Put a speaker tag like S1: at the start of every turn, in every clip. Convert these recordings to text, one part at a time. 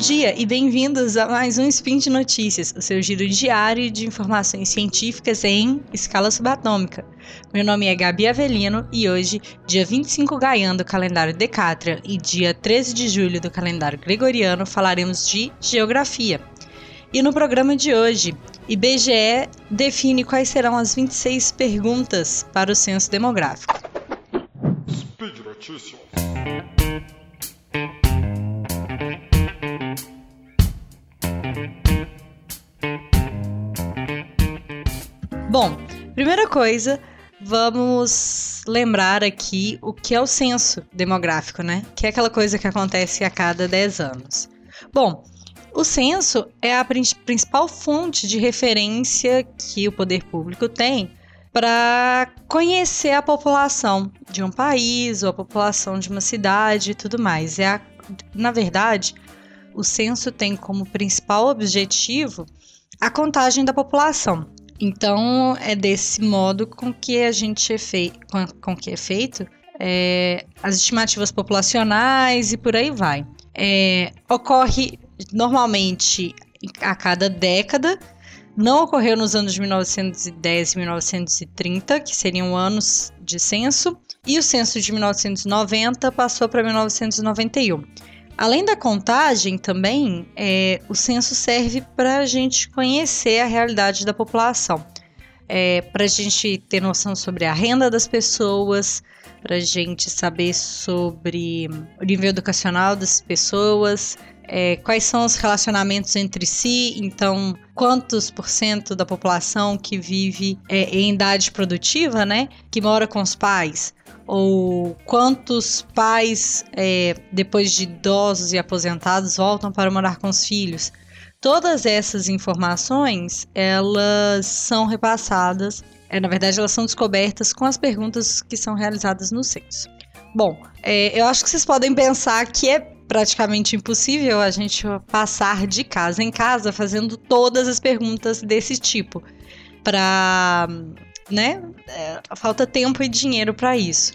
S1: dia e bem-vindos a mais um Spin de Notícias, o seu giro diário de informações científicas em escala subatômica. Meu nome é Gabi Avelino e hoje, dia 25 Gaian do calendário Decátria e dia 13 de julho do calendário Gregoriano, falaremos de geografia. E no programa de hoje, IBGE define quais serão as 26 perguntas para o censo demográfico. Speed Notícias. Bom, primeira coisa, vamos lembrar aqui o que é o censo demográfico, né? Que é aquela coisa que acontece a cada 10 anos. Bom, o censo é a principal fonte de referência que o poder público tem para conhecer a população de um país ou a população de uma cidade e tudo mais. É a, na verdade, o censo tem como principal objetivo a contagem da população. Então, é desse modo com que a gente é feito, com, com que é feito é, as estimativas populacionais e por aí vai. É, ocorre normalmente a cada década, não ocorreu nos anos de 1910 e 1930, que seriam anos de censo, e o censo de 1990 passou para 1991. Além da contagem, também, é, o censo serve para a gente conhecer a realidade da população, é, para a gente ter noção sobre a renda das pessoas, para a gente saber sobre o nível educacional das pessoas, é, quais são os relacionamentos entre si, então quantos por cento da população que vive é, em idade produtiva, né, que mora com os pais, ou quantos pais, é, depois de idosos e aposentados, voltam para morar com os filhos. Todas essas informações, elas são repassadas, é, na verdade, elas são descobertas com as perguntas que são realizadas no censo. Bom, é, eu acho que vocês podem pensar que é praticamente impossível a gente passar de casa em casa fazendo todas as perguntas desse tipo. Para né? É, falta tempo e dinheiro para isso.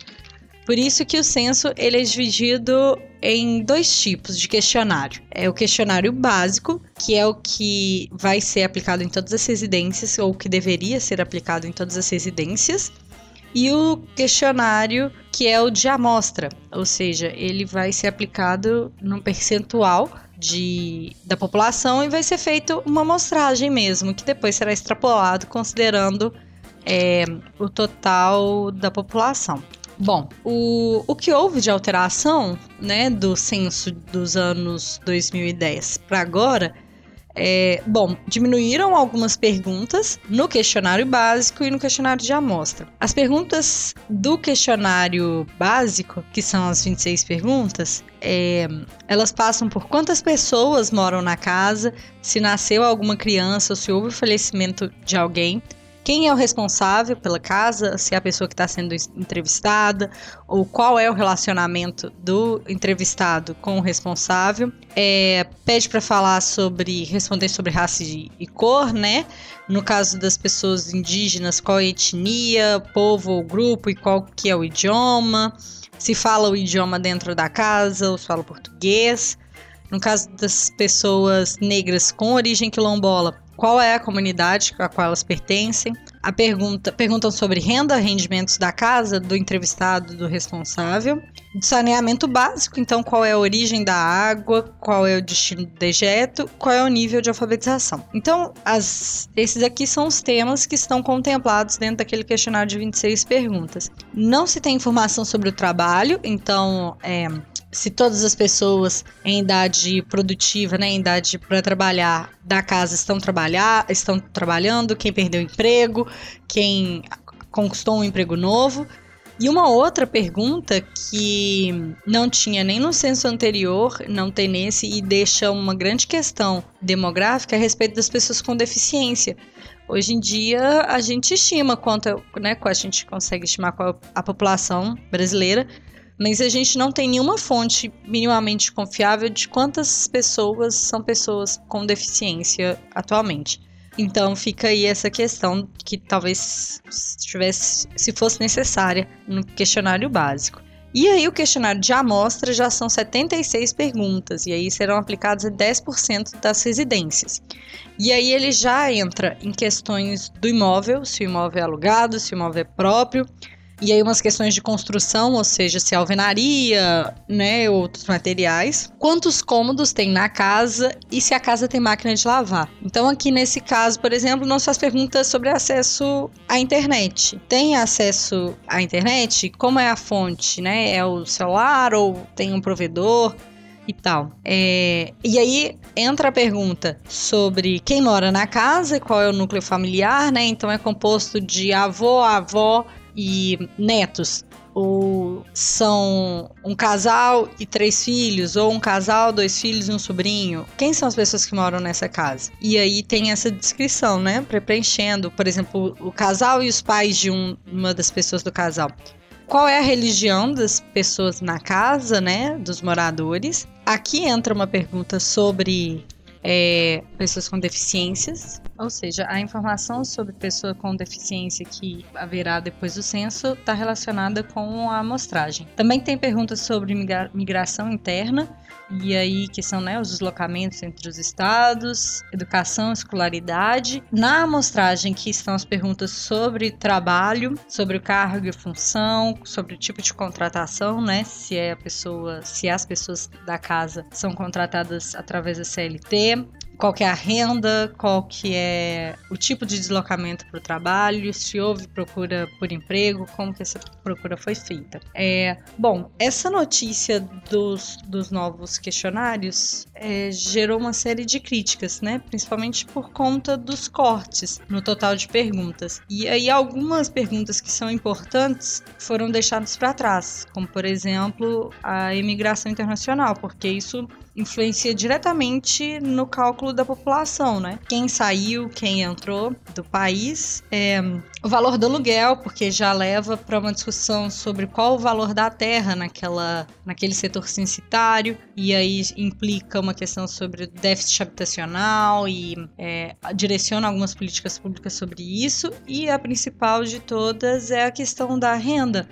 S1: Por isso que o censo ele é dividido em dois tipos de questionário. É o questionário básico, que é o que vai ser aplicado em todas as residências, ou que deveria ser aplicado em todas as residências, e o questionário que é o de amostra, ou seja, ele vai ser aplicado num percentual de, da população e vai ser feito uma amostragem mesmo, que depois será extrapolado considerando é, o total da população. Bom, o, o que houve de alteração né, do censo dos anos 2010 para agora é, bom, diminuíram algumas perguntas no questionário básico e no questionário de amostra. As perguntas do questionário básico, que são as 26 perguntas, é, elas passam por quantas pessoas moram na casa, se nasceu alguma criança ou se houve o falecimento de alguém, quem é o responsável pela casa, se é a pessoa que está sendo entrevistada, ou qual é o relacionamento do entrevistado com o responsável. É, pede para falar sobre, responder sobre raça e cor, né? No caso das pessoas indígenas, qual é etnia, povo ou grupo e qual que é o idioma. Se fala o idioma dentro da casa ou se fala português. No caso das pessoas negras com origem quilombola, qual é a comunidade a qual elas pertencem. A pergunta perguntam sobre renda, rendimentos da casa, do entrevistado, do responsável. Saneamento básico, então qual é a origem da água, qual é o destino do dejeto, qual é o nível de alfabetização. Então, as, esses aqui são os temas que estão contemplados dentro daquele questionário de 26 perguntas. Não se tem informação sobre o trabalho, então é, se todas as pessoas em idade produtiva, né, em idade para trabalhar da casa estão trabalhar, estão trabalhando, quem perdeu emprego, quem conquistou um emprego novo. E uma outra pergunta que não tinha nem no censo anterior, não tem nesse e deixa uma grande questão demográfica a respeito das pessoas com deficiência. Hoje em dia a gente estima quanto, né, a gente consegue estimar qual a população brasileira, mas a gente não tem nenhuma fonte minimamente confiável de quantas pessoas são pessoas com deficiência atualmente. Então fica aí essa questão que talvez tivesse, se fosse necessária no questionário básico. E aí o questionário de amostra já são 76 perguntas, e aí serão aplicadas em 10% das residências. E aí ele já entra em questões do imóvel, se o imóvel é alugado, se o imóvel é próprio, e aí umas questões de construção, ou seja, se alvenaria, né, outros materiais. Quantos cômodos tem na casa e se a casa tem máquina de lavar. Então aqui nesse caso, por exemplo, nós faz perguntas sobre acesso à internet. Tem acesso à internet? Como é a fonte, né? É o celular ou tem um provedor? e tal. É, e aí entra a pergunta sobre quem mora na casa, qual é o núcleo familiar, né? Então é composto de avô, avó e netos, ou são um casal e três filhos, ou um casal, dois filhos e um sobrinho. Quem são as pessoas que moram nessa casa? E aí tem essa descrição, né? Preenchendo, por exemplo, o casal e os pais de um, uma das pessoas do casal. Qual é a religião das pessoas na casa, né? Dos moradores. Aqui entra uma pergunta sobre é, pessoas com deficiências, ou seja, a informação sobre pessoa com deficiência que haverá depois do censo está relacionada com a amostragem. Também tem perguntas sobre migra migração interna, e aí que são né, os deslocamentos entre os estados, educação, escolaridade. Na amostragem que estão as perguntas sobre trabalho, sobre o cargo e função, sobre o tipo de contratação, né, se é a pessoa, se as pessoas da casa são contratadas através da CLT, qual que é a renda, qual que é o tipo de deslocamento para o trabalho, se houve procura por emprego, como que essa procura foi feita. É, bom, essa notícia dos, dos novos questionários é, gerou uma série de críticas, né? Principalmente por conta dos cortes no total de perguntas. E aí algumas perguntas que são importantes foram deixadas para trás, como por exemplo a imigração internacional, porque isso influencia diretamente no cálculo da população, né? Quem saiu, quem entrou do país, é, o valor do aluguel, porque já leva para uma discussão sobre qual o valor da terra naquela, naquele setor censitário, e aí implica uma questão sobre déficit habitacional e é, direciona algumas políticas públicas sobre isso, e a principal de todas é a questão da renda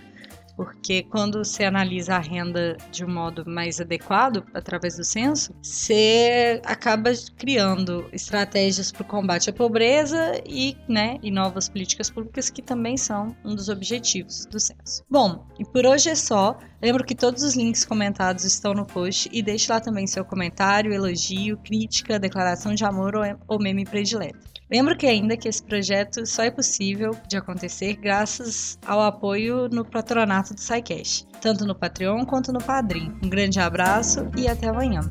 S1: porque quando você analisa a renda de um modo mais adequado, através do censo, você acaba criando estratégias para o combate à pobreza e, né, e novas políticas públicas que também são um dos objetivos do censo. Bom, e por hoje é só. Lembro que todos os links comentados estão no post e deixe lá também seu comentário, elogio, crítica, declaração de amor ou meme predileto. Lembro que ainda que esse projeto só é possível de acontecer graças ao apoio no patronato do SciCash, tanto no Patreon quanto no Padrim. Um grande abraço e até amanhã.